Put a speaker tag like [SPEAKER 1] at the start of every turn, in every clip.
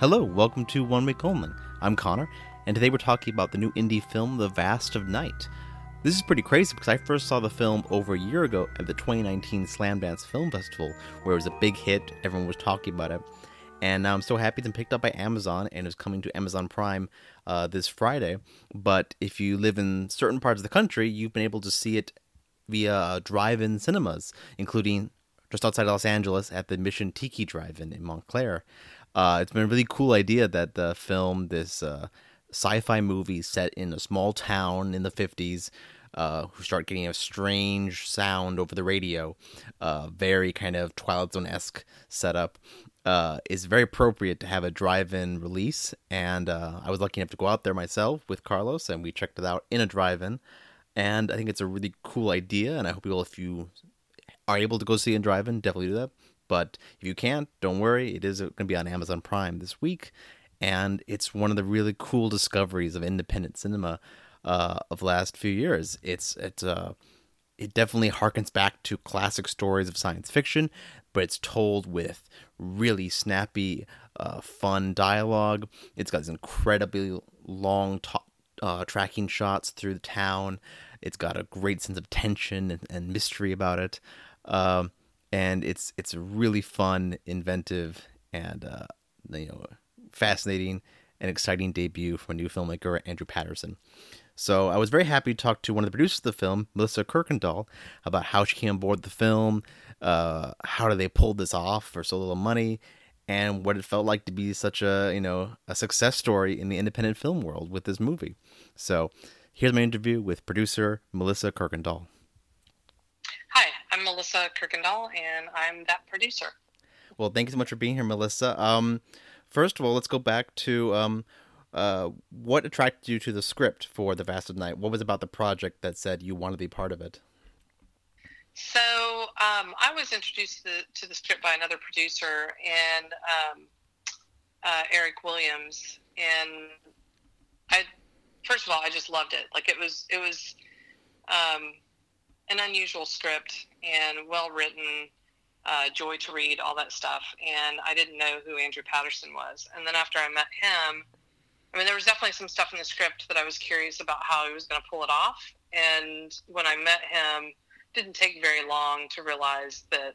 [SPEAKER 1] Hello, welcome to One Week Only. I'm Connor, and today we're talking about the new indie film, The Vast of Night. This is pretty crazy because I first saw the film over a year ago at the 2019 Slamdance Film Festival, where it was a big hit, everyone was talking about it. And now I'm so happy it's been picked up by Amazon and is coming to Amazon Prime uh, this Friday. But if you live in certain parts of the country, you've been able to see it via uh, drive in cinemas, including just outside Los Angeles at the Mission Tiki Drive In in Montclair. Uh, it's been a really cool idea that the film, this uh, sci-fi movie set in a small town in the 50s, uh, who start getting a strange sound over the radio, uh, very kind of Twilight Zone esque setup, uh, is very appropriate to have a drive-in release. And uh, I was lucky enough to go out there myself with Carlos, and we checked it out in a drive-in. And I think it's a really cool idea, and I hope you will, if you are able to go see it in drive-in, definitely do that. But if you can't, don't worry. It is going to be on Amazon Prime this week, and it's one of the really cool discoveries of independent cinema uh, of the last few years. It's it's uh, it definitely harkens back to classic stories of science fiction, but it's told with really snappy, uh, fun dialogue. It's got these incredibly long to- uh, tracking shots through the town. It's got a great sense of tension and, and mystery about it. Um, and it's it's a really fun, inventive, and uh, you know fascinating and exciting debut from a new filmmaker, Andrew Patterson. So I was very happy to talk to one of the producers of the film, Melissa Kirkendall, about how she came on board the film, uh, how did they pull this off for so little money, and what it felt like to be such a you know a success story in the independent film world with this movie. So here's my interview with producer Melissa
[SPEAKER 2] Kirkendall. Melissa Kirkendall, and I'm that producer.
[SPEAKER 1] Well, thank you so much for being here, Melissa. Um, first of all, let's go back to um, uh, what attracted you to the script for The Vast of Night. What was about the project that said you wanted to be part of it?
[SPEAKER 2] So um, I was introduced to the, to the, script by another producer and um, uh, Eric Williams, and I first of all I just loved it. Like it was it was um, an unusual script and well written, uh, joy to read, all that stuff. And I didn't know who Andrew Patterson was. And then after I met him, I mean, there was definitely some stuff in the script that I was curious about how he was going to pull it off. And when I met him, didn't take very long to realize that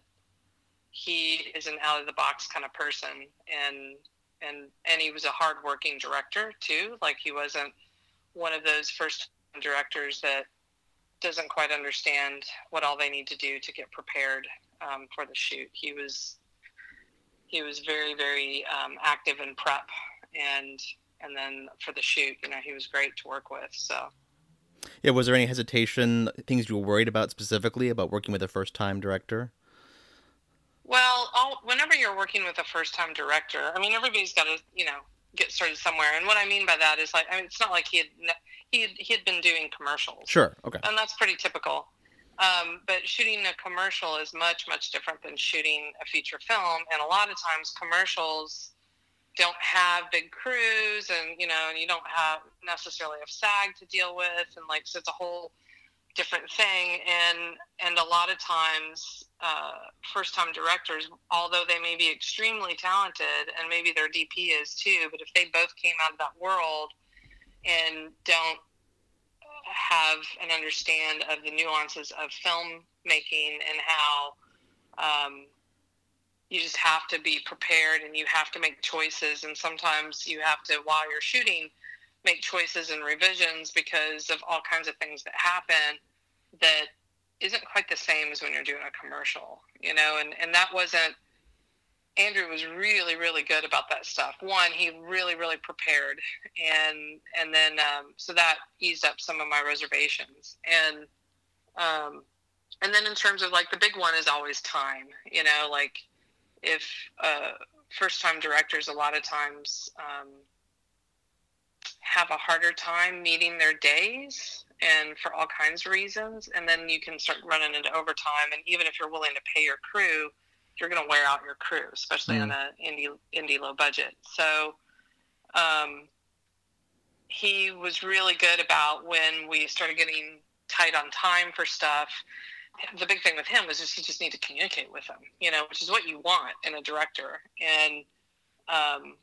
[SPEAKER 2] he is an out of the box kind of person, and and and he was a hardworking director too. Like he wasn't one of those first directors that doesn't quite understand what all they need to do to get prepared um, for the shoot. He was he was very very um, active in prep and and then for the shoot, you know, he was great to work with. So.
[SPEAKER 1] Yeah, was there any hesitation, things you were worried about specifically about working with a first time director?
[SPEAKER 2] Well, all, whenever you're working with a first time director, I mean, everybody's got to, you know, get started somewhere. And what I mean by that is like, I mean, it's not like he had he had, he had been doing commercials.
[SPEAKER 1] Sure. Okay.
[SPEAKER 2] And that's pretty typical. Um, but shooting a commercial is much much different than shooting a feature film. And a lot of times commercials don't have big crews, and you know, and you don't have necessarily a SAG to deal with, and like so it's a whole different thing and and a lot of times uh, first time directors although they may be extremely talented and maybe their dp is too but if they both came out of that world and don't have and understand of the nuances of film making and how um, you just have to be prepared and you have to make choices. And sometimes you have to while you're shooting make choices and revisions because of all kinds of things that happen that isn't quite the same as when you're doing a commercial, you know, and, and that wasn't Andrew was really, really good about that stuff. One, he really, really prepared, and and then um, so that eased up some of my reservations, and um, and then in terms of like the big one is always time. You know, like if uh, first time directors a lot of times um, have a harder time meeting their days and for all kinds of reasons. And then you can start running into overtime. And even if you're willing to pay your crew, you're going to wear out your crew, especially mm. on a indie indie low budget. So um, he was really good about when we started getting tight on time for stuff. The big thing with him was just you just need to communicate with him, you know, which is what you want in a director. And um,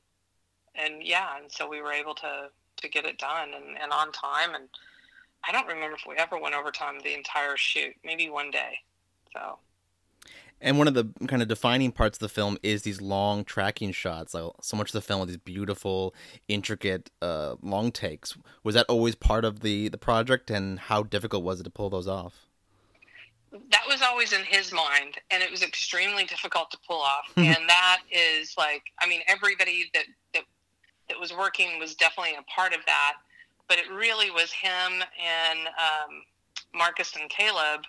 [SPEAKER 2] and yeah, and so we were able to to get it done and, and on time. And I don't remember if we ever went overtime the entire shoot. Maybe one day. So.
[SPEAKER 1] And one of the kind of defining parts of the film is these long tracking shots. Like so much of the film with these beautiful, intricate, uh, long takes. Was that always part of the the project, and how difficult was it to pull those off?
[SPEAKER 2] That was always in his mind, and it was extremely difficult to pull off. and that is like, I mean, everybody that that that was working was definitely a part of that, but it really was him and um, Marcus and Caleb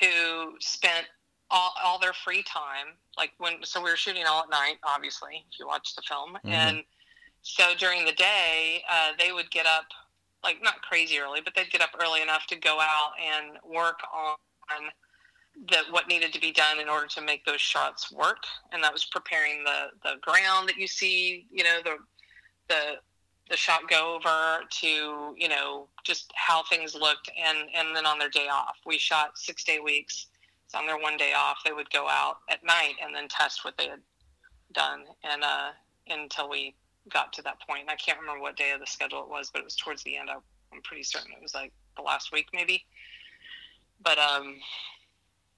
[SPEAKER 2] who spent all, all their free time. Like when, so we were shooting all at night, obviously, if you watch the film. Mm-hmm. And so during the day, uh, they would get up, like not crazy early, but they'd get up early enough to go out and work on the, what needed to be done in order to make those shots work. And that was preparing the, the ground that you see, you know, the, the, the shot go over to, you know, just how things looked. And, and then on their day off, we shot six day weeks on their one day off, they would go out at night and then test what they had done, and uh, until we got to that point. And I can't remember what day of the schedule it was, but it was towards the end. I, I'm pretty certain it was like the last week, maybe. But um,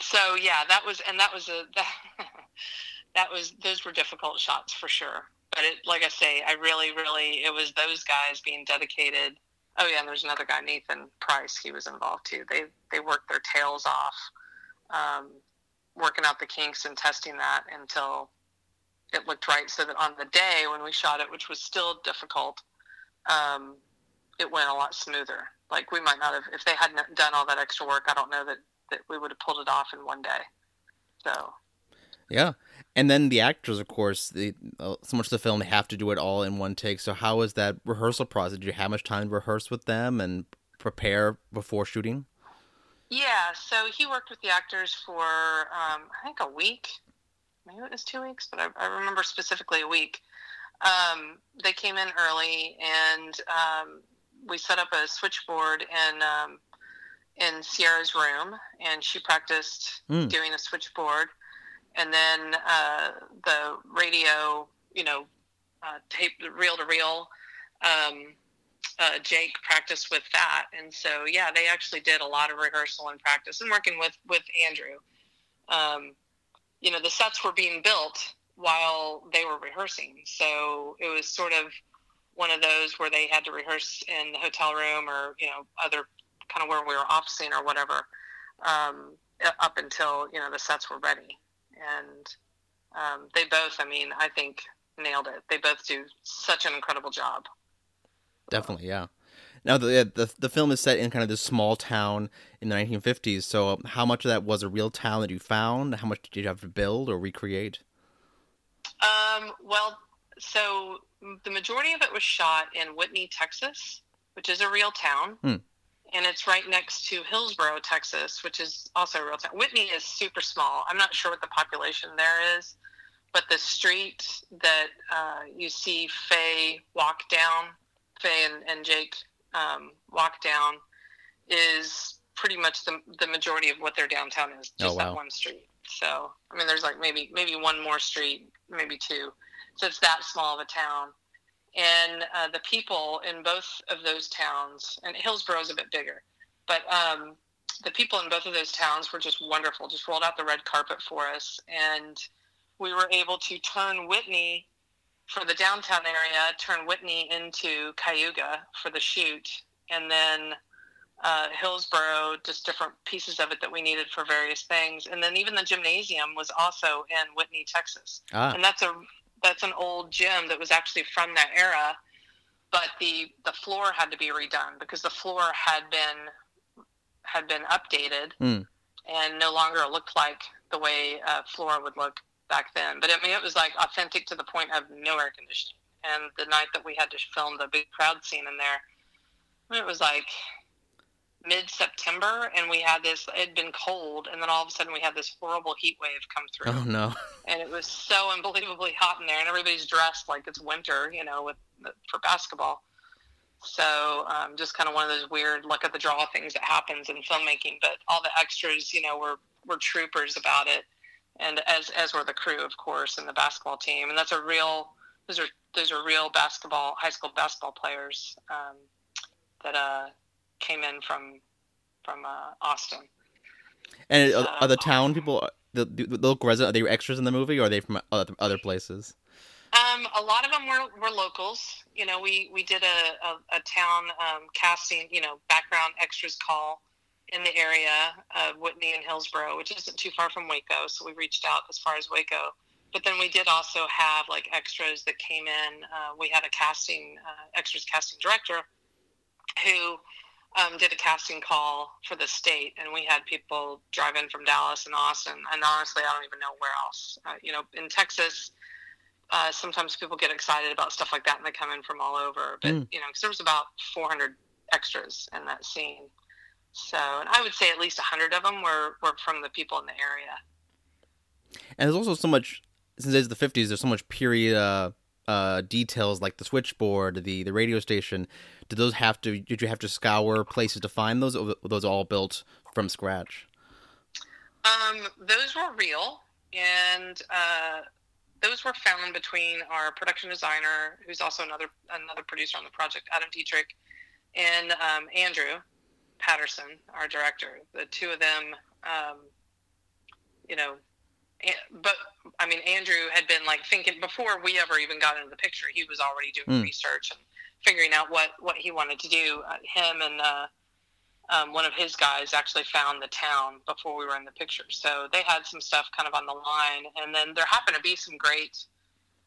[SPEAKER 2] so yeah, that was, and that was a that, that was those were difficult shots for sure. But it, like I say, I really, really, it was those guys being dedicated. Oh yeah, and there's another guy, Nathan Price. He was involved too. They they worked their tails off um, working out the kinks and testing that until it looked right. So that on the day when we shot it, which was still difficult, um, it went a lot smoother. Like we might not have, if they hadn't done all that extra work, I don't know that, that we would have pulled it off in one day. So.
[SPEAKER 1] Yeah. And then the actors, of course, the, uh, so much of the film, they have to do it all in one take. So how was that rehearsal process? Did you have much time to rehearse with them and prepare before shooting?
[SPEAKER 2] Yeah, so he worked with the actors for um, I think a week, maybe it was two weeks, but I, I remember specifically a week. Um, they came in early, and um, we set up a switchboard in um, in Sierra's room, and she practiced mm. doing a switchboard, and then uh, the radio, you know, uh, tape reel to reel. Um, uh, Jake practiced with that, and so yeah, they actually did a lot of rehearsal and practice, and working with with Andrew. Um, you know, the sets were being built while they were rehearsing, so it was sort of one of those where they had to rehearse in the hotel room or you know other kind of where we were off scene or whatever um, up until you know the sets were ready, and um, they both, I mean, I think nailed it. They both do such an incredible job.
[SPEAKER 1] Definitely, yeah. Now the, the the film is set in kind of this small town in the 1950s. So um, how much of that was a real town that you found? How much did you have to build or recreate?
[SPEAKER 2] Um, well, so the majority of it was shot in Whitney, Texas, which is a real town. Hmm. And it's right next to Hillsboro, Texas, which is also a real town. Whitney is super small. I'm not sure what the population there is, but the street that uh, you see Faye walk down Faye and, and Jake um, walk down is pretty much the, the majority of what their downtown is. Oh, just oh, wow. that one street. So I mean, there's like maybe maybe one more street, maybe two. So it's that small of a town. And uh, the people in both of those towns, and Hillsboro is a bit bigger, but um, the people in both of those towns were just wonderful. Just rolled out the red carpet for us, and we were able to turn Whitney for the downtown area, turn Whitney into Cayuga for the shoot, and then uh, Hillsboro, just different pieces of it that we needed for various things, and then even the gymnasium was also in Whitney, Texas, ah. and that's a that's an old gym that was actually from that era, but the the floor had to be redone because the floor had been had been updated mm. and no longer looked like the way a floor would look back then. But I mean, it was like authentic to the point of no air conditioning. And the night that we had to film the big crowd scene in there, it was like mid September, and we had this. It had been cold, and then all of a sudden we had this horrible heat wave come through.
[SPEAKER 1] Oh no!
[SPEAKER 2] And it was so unbelievably hot in there, and everybody's dressed like it's winter, you know, with for basketball. So um, just kind of one of those weird look at the draw things that happens in filmmaking. But all the extras, you know, were were troopers about it and as as were the crew, of course, and the basketball team. And that's a real those are those are real basketball high school basketball players um, that uh, came in from from uh, Austin.
[SPEAKER 1] And are, are the town people the, the local residents are they extras in the movie, or are they from other, other places?
[SPEAKER 2] Um, a lot of them were, were locals. You know, we, we did a, a, a town um, casting, you know, background extras call in the area of Whitney and Hillsboro, which isn't too far from Waco. So we reached out as far as Waco. But then we did also have like extras that came in. Uh, we had a casting, uh, extras casting director who um, did a casting call for the state, and we had people drive in from Dallas and Austin. And honestly, I don't even know where else. Uh, you know, in Texas, uh, sometimes people get excited about stuff like that, and they come in from all over. But mm. you know, because there was about 400 extras in that scene, so and I would say at least 100 of them were were from the people in the area.
[SPEAKER 1] And there's also so much since it's the 50s. There's so much period. Uh uh, details like the switchboard, the the radio station, did those have to? Did you have to scour places to find those? Or those all built from scratch?
[SPEAKER 2] Um, those were real, and uh, those were found between our production designer, who's also another another producer on the project, Adam Dietrich, and um, Andrew Patterson, our director. The two of them, um, you know, but I mean, Andrew had been like thinking before we ever even got into the picture. He was already doing mm. research and figuring out what what he wanted to do. Uh, him and uh, um, one of his guys actually found the town before we were in the picture, so they had some stuff kind of on the line. And then there happened to be some great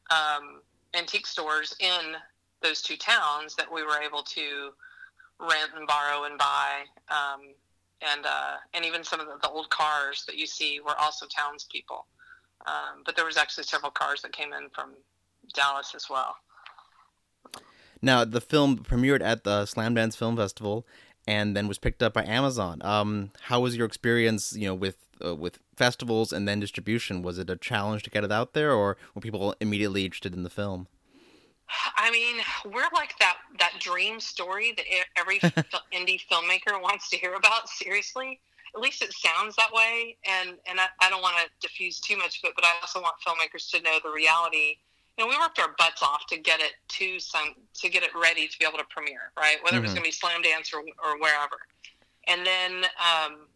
[SPEAKER 2] um, antique stores in those two towns that we were able to rent and borrow and buy. Um, and uh, and even some of the, the, old cars that you see were also townspeople. Um, but there was actually several cars that came in from Dallas as well.
[SPEAKER 1] Now, the film premiered at the Slam Slamdance Film Festival and then was picked up by Amazon. Um, how was your experience, you know, with uh, with festivals and then distribution? Was it a challenge to get it out there, or were people immediately interested in the film?
[SPEAKER 2] I mean, we're like that that dream story that every indie filmmaker wants to hear about. Seriously, at least it sounds that way. And and I, I don't want to diffuse too much of it, but I also want filmmakers to know the reality. You know, we worked our butts off to get it to some to get it ready to be able to premiere, right? Whether mm-hmm. it was mm-hmm. going to be Slamdance or or wherever. And then um,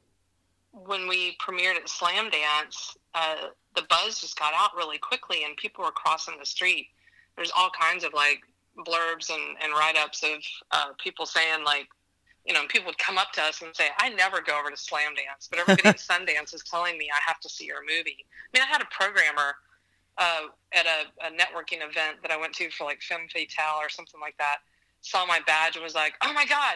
[SPEAKER 2] when we premiered at Slamdance, uh, the buzz just got out really quickly, and people were crossing the street there's all kinds of like blurbs and, and write ups of uh, people saying like, you know, people would come up to us and say, I never go over to Slamdance, but everybody at Sundance is telling me I have to see your movie. I mean, I had a programmer uh, at a, a, networking event that I went to for like Femme Fatale or something like that, saw my badge and was like, oh my God,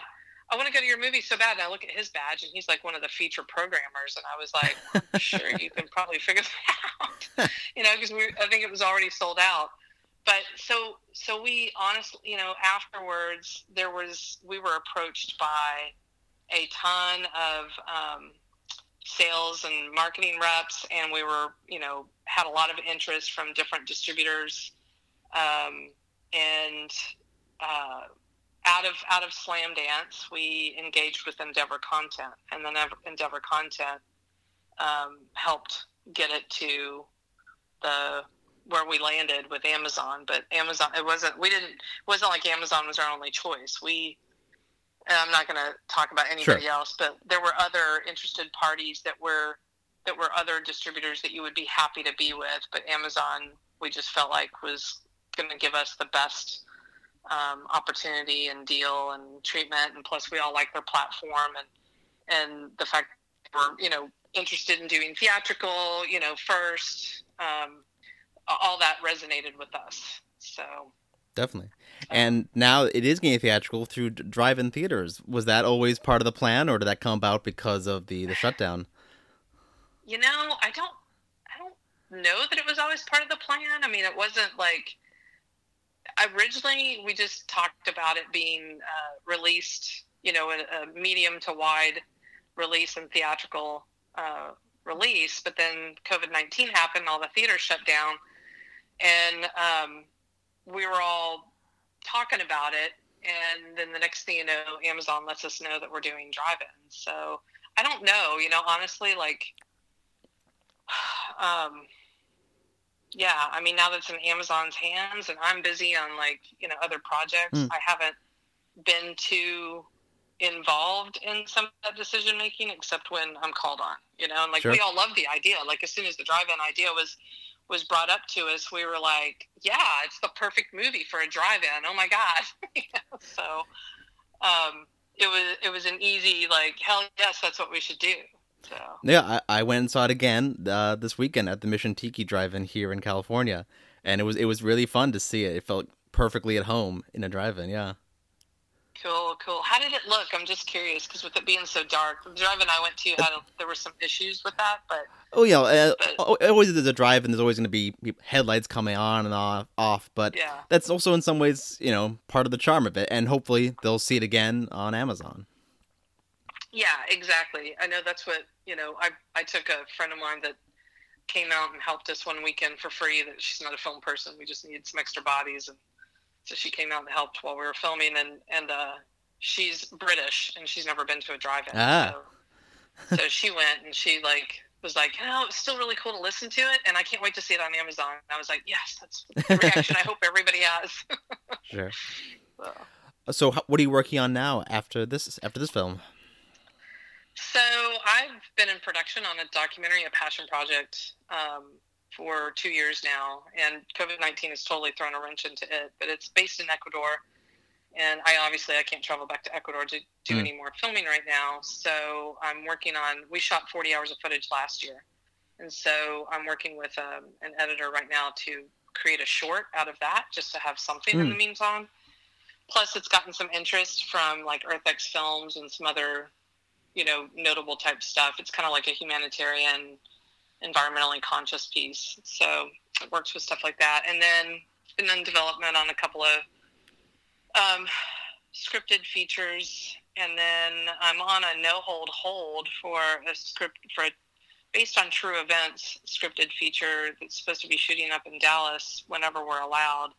[SPEAKER 2] I want to go to your movie so bad. And I look at his badge and he's like one of the feature programmers. And I was like, sure, you can probably figure that out, you know, because I think it was already sold out but so so we honestly you know afterwards there was we were approached by a ton of um, sales and marketing reps and we were you know had a lot of interest from different distributors um, and uh, out of out of slam dance we engaged with endeavor content and then endeavor content um, helped get it to the where we landed with Amazon, but Amazon it wasn't we didn't it wasn't like Amazon was our only choice. We and I'm not going to talk about anybody sure. else, but there were other interested parties that were that were other distributors that you would be happy to be with, but Amazon we just felt like was going to give us the best um, opportunity and deal and treatment, and plus we all like their platform and and the fact we're you know interested in doing theatrical, you know, first. Um, all that resonated with us. So
[SPEAKER 1] definitely. And now it is getting theatrical through drive-in theaters. Was that always part of the plan, or did that come about because of the the shutdown?
[SPEAKER 2] You know, I don't, I don't know that it was always part of the plan. I mean, it wasn't like originally we just talked about it being uh, released, you know, a, a, medium to wide release and theatrical uh, release. But then COVID nineteen happened, all the theaters shut down and um, we were all talking about it. And then the next thing you know, Amazon lets us know that we're doing drive-ins. So I don't know, you know, honestly, like, um, yeah, I mean, now that's in Amazon's hands, and I'm busy on like you know other projects.
[SPEAKER 1] Mm.
[SPEAKER 2] I haven't been too involved in some of that decision making, except when I'm called on. You know, and like
[SPEAKER 1] Sure.
[SPEAKER 2] we all love the idea. Like as soon as the drive-in idea was was brought up to us, we were like, yeah, it's the perfect movie for a drive-in. Oh my god! So um, it was it was an easy like hell yes, that's what we should do. So
[SPEAKER 1] Yeah, I, I went and saw it again uh, this weekend at the Mission Tiki Drive-In here in California, and it was it was really fun to see it. It felt perfectly at home in a drive-in. Yeah.
[SPEAKER 2] Cool, cool. How did it look? I'm just curious because with it being so dark, the drive-in I went to had there were some issues with that, but
[SPEAKER 1] Oh yeah, uh,
[SPEAKER 2] But-
[SPEAKER 1] always there's a drive, and there's always going to be headlights coming on and off. Off, but
[SPEAKER 2] yeah,
[SPEAKER 1] that's also in some ways, you know, part of the charm of it. And hopefully they'll see it again on Amazon.
[SPEAKER 2] yeah, exactly. I know that's what you know. I I took a friend of mine that came out and helped us one weekend for free. That she's not a film person. We just needed some extra bodies, and so she came out and helped while we were filming. And and uh, she's British and she's never been to a drive-in.
[SPEAKER 1] Ah.
[SPEAKER 2] So, so she went and she like was like, oh, it's still really cool to listen to it, and I can't wait to see it on Amazon. And I was like, yes, that's the reaction I hope everybody has.
[SPEAKER 1] Sure.
[SPEAKER 2] So.
[SPEAKER 1] So, ho- what are you working on now after this after this film?
[SPEAKER 2] So I've been in production on a documentary, a passion project, um, for two years now, and COVID nineteen has totally thrown a wrench into it. But it's based in Ecuador, and I obviously I can't travel back to Ecuador to do
[SPEAKER 1] Mm.
[SPEAKER 2] any more filming right now. So I'm working on. We shot forty hours of footage last year, and so I'm working with um, an editor right now to create a short out of that, just to have something in
[SPEAKER 1] Mm.
[SPEAKER 2] the meantime. Plus, it's gotten some interest from like EarthX Films and some other you know, notable type stuff. It's kind of like a humanitarian, environmentally conscious piece. So it works with stuff like that. And then been in development on a couple of um, scripted features. And then I'm on a no hold hold for a script for a based on true events scripted feature that's supposed to be shooting up in Dallas whenever we're allowed.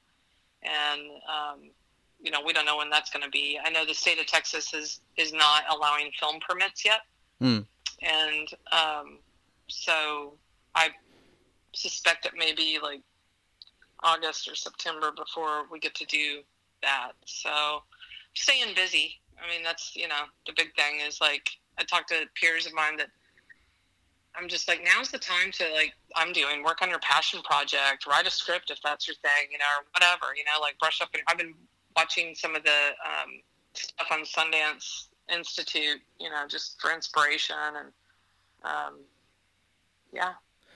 [SPEAKER 2] And um, you know, we don't know when that's going to be. I know the state of Texas is is not allowing film permits yet,
[SPEAKER 1] Hmm.
[SPEAKER 2] and um, so I suspect it may be like August or September before we get to do that. So staying busy. I mean, that's you know the big thing is like I talked to peers of mine that I'm just like now's the time to like I'm doing work on your passion project, write a script if that's your thing, you know, or whatever, you know, like brush up. And I've been watching some of the um, stuff on Sundance Institute, you know, just for inspiration and um, yeah.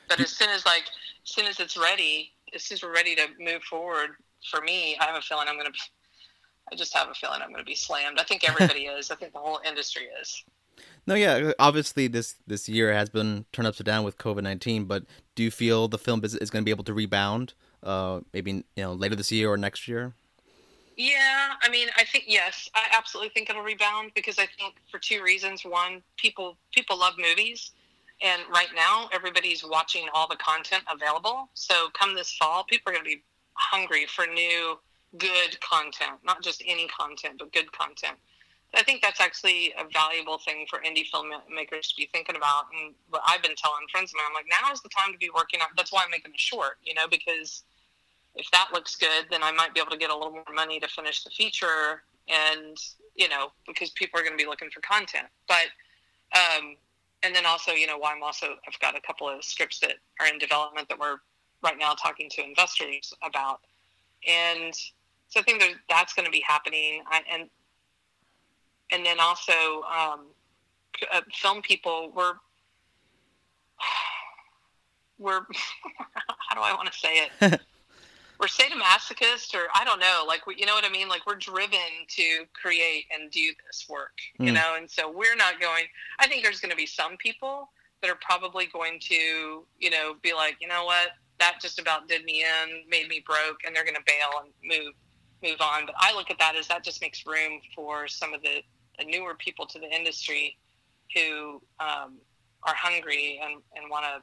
[SPEAKER 2] But as soon as like as soon as it's ready, as soon as we're ready to move forward, for me, I have a feeling I'm going to be. I just have a feeling I'm going to be slammed. I think everybody is. I think the whole industry is.
[SPEAKER 1] No, yeah, obviously this this year has been turned upside down with COVID nineteen. But do you feel the film business is going to be able to rebound? Uh, maybe you know later this year or next year.
[SPEAKER 2] Yeah, I mean, I think yes, I absolutely think it'll rebound because I think for two reasons. One, people people love movies, and right now everybody's watching all the content available. So come this fall, people are going to be hungry for new, good content, not just any content, but good content. I think that's actually a valuable thing for indie filmmakers to be thinking about. And what I've been telling friends of mine, I'm like, now is the time to be working on. That's why I'm making a short, you know, because if that looks good, then I might be able to get a little more money to finish the feature, and you know, because people are going to be looking for content. But um, and then also, you know, why I'm also I've got a couple of scripts that are in development that we're right now talking to investors about, and so I think that's going to be happening. I, and and then also um, uh, film people we're we're how do I want to say it? we're sadomasochist, or I don't know, like we, you know what I mean? Like we're driven to create and do this work, you
[SPEAKER 1] Mm.
[SPEAKER 2] know. And so we're not going. I think there's going to be some people that are probably going to, you know, be like, you know what, that just about did me in, made me broke, and they're going to bail and move move on. But I look at that as that just makes room for some of the, the newer people to the industry who um, are hungry and, and want to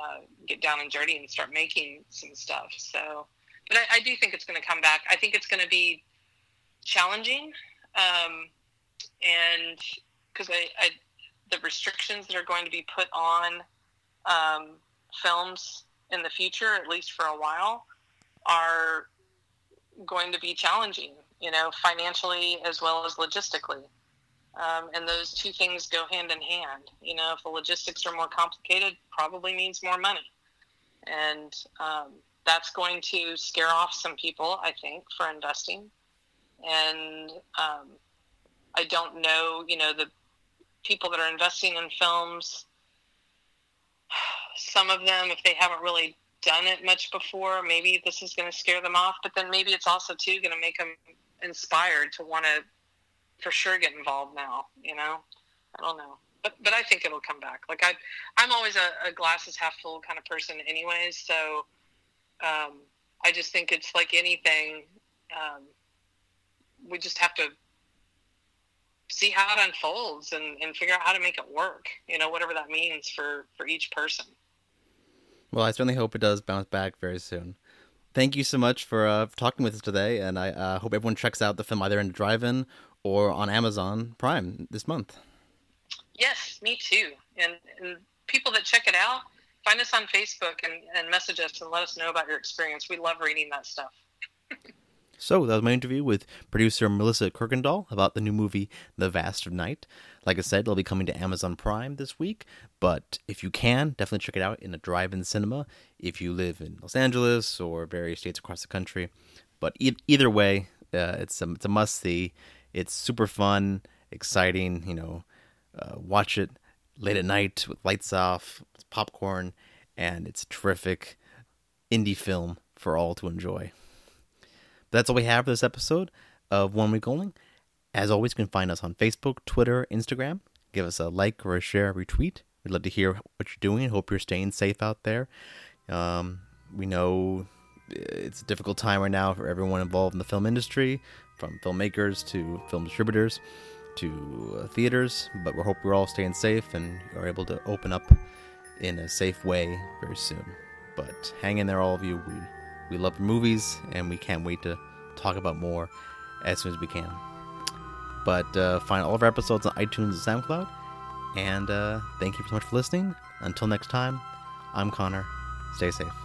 [SPEAKER 2] uh, get down and dirty and start making some stuff. So, but I, I do think it's going to come back. I think it's going to be challenging, um, and because I, I, the restrictions that are going to be put on um, films in the future, at least for a while, are going to be challenging, you know, financially as well as logistically. Um, and those two things go hand in hand. You know, if the logistics are more complicated, probably means more money. And um, that's going to scare off some people, I think, for investing. And um, I don't know, you know, the people that are investing in films, some of them, if they haven't really done it much before, maybe this is going to scare them off. But then maybe it's also, too, going to make them inspired to want to for sure get involved now, you know? I don't know. But, but I think it'll come back. Like I, I'm always a, a glasses half full kind of person anyways. So um, I just think it's like anything. Um, we just have to see how it unfolds and, and figure out how to make it work. You know, whatever that means for for each person.
[SPEAKER 1] Well, I certainly hope it does bounce back very soon. Thank you so much for, uh, for talking with us today, and I uh, hope everyone checks out the film either in the drive-in or on Amazon Prime this month.
[SPEAKER 2] Yes, me too. And, and people that check it out, find us on Facebook and, and message us and let us know about your experience. We love reading that stuff.
[SPEAKER 1] so that was my interview with producer Melissa Kirkendall about the new movie The Vast of Night. Like I said, it'll be coming to Amazon Prime this week, but if you can, definitely check it out in a drive-in cinema if you live in Los Angeles or various states across the country. But e- either way, uh, it's a, it's a must-see. It's super fun, exciting. You know, uh, watch it late at night with lights off, popcorn, and it's a terrific indie film for all to enjoy. But that's all we have for this episode of One Week Only. As always, you can find us on Facebook, Twitter, Instagram. Give us a like or a share, a retweet. We'd love to hear what you're doing. Hope you're staying safe out there. Um, we know it's a difficult time right now for everyone involved in the film industry, from filmmakers to film distributors to uh, theaters. But we hope we're all staying safe and are able to open up in a safe way very soon. But hang in there, all of you. We we love movies, and we can't wait to talk about more as soon as we can. But uh, find all of our episodes on iTunes and SoundCloud. And uh, thank you so much for listening. Until next time, I'm Connor. Stay safe.